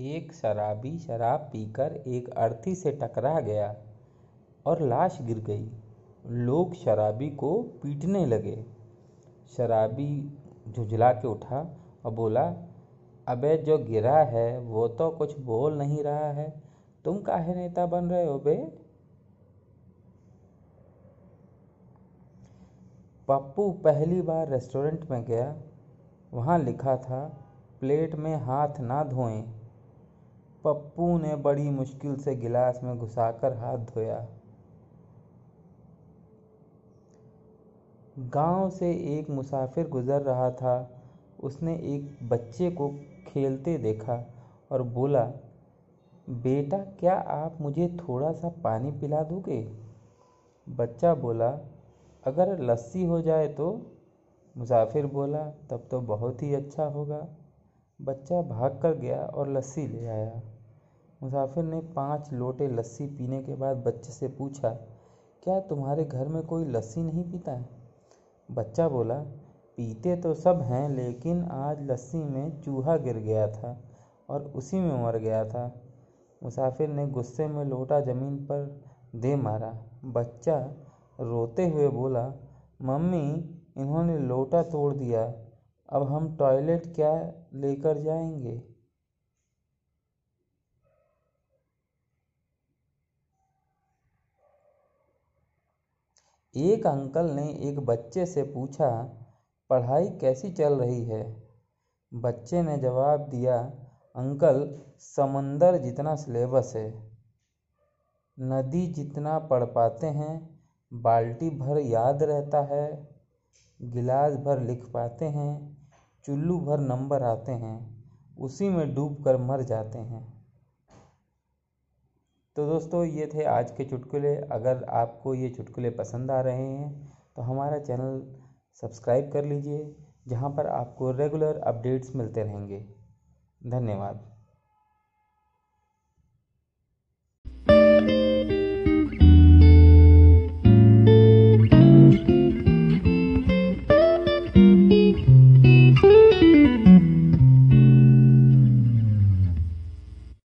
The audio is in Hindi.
एक शराबी शराब पीकर एक अर्थी से टकरा गया और लाश गिर गई। लोग शराबी को पीटने लगे। शराबी झुंझला के उठा और बोला, अबे, जो गिरा है, वो तो कुछ बोल नहीं रहा है। तुम काहे नेता बन रहे हो, बे? पप्पू पहली बार रेस्टोरेंट में गया। वहाँ लिखा था, प्लेट में हाथ ना धोएँ। पप्पू ने बड़ी मुश्किल से गिलास में घुसाकर हाथ धोया। गाँव से एक मुसाफिर गुजर रहा था। उसने एक बच्चे को खेलते देखा और बोला, बेटा, क्या आप मुझे थोड़ा सा पानी पिला दोगे? बच्चा बोला, अगर लस्सी हो जाए तो? मुसाफिर बोला, तब तो बहुत ही अच्छा होगा। बच्चा भाग कर गया और लस्सी ले आया। मुसाफिर ने पाँच लोटे लस्सी पीने के बाद बच्चे से पूछा, क्या तुम्हारे घर में कोई लस्सी नहीं पीता है? बच्चा बोला, पीते तो सब हैं, लेकिन आज लस्सी में चूहा गिर गया था और उसी में मर गया था। मुसाफिर ने गुस्से में लोटा ज़मीन पर दे मारा। बच्चा रोते हुए बोला, मम्मी, इन्होंने लोटा तोड़ दिया। अब हम टॉयलेट क्या लेकर जाएँगे? एक अंकल ने एक बच्चे से पूछा, पढ़ाई कैसी चल रही है? बच्चे ने जवाब दिया, अंकल, समंदर जितना सिलेबस है, नदी जितना पढ़ पाते हैं, बाल्टी भर याद रहता है, गिलास भर लिख पाते हैं, चुल्लू भर नंबर आते हैं, उसी में डूब कर मर जाते हैं। तो दोस्तों, ये थे आज के चुटकुले। अगर आपको ये चुटकुले पसंद आ रहे हैं तो हमारा चैनल सब्सक्राइब कर लीजिए, जहाँ पर आपको रेगुलर अपडेट्स मिलते रहेंगे। धन्यवाद।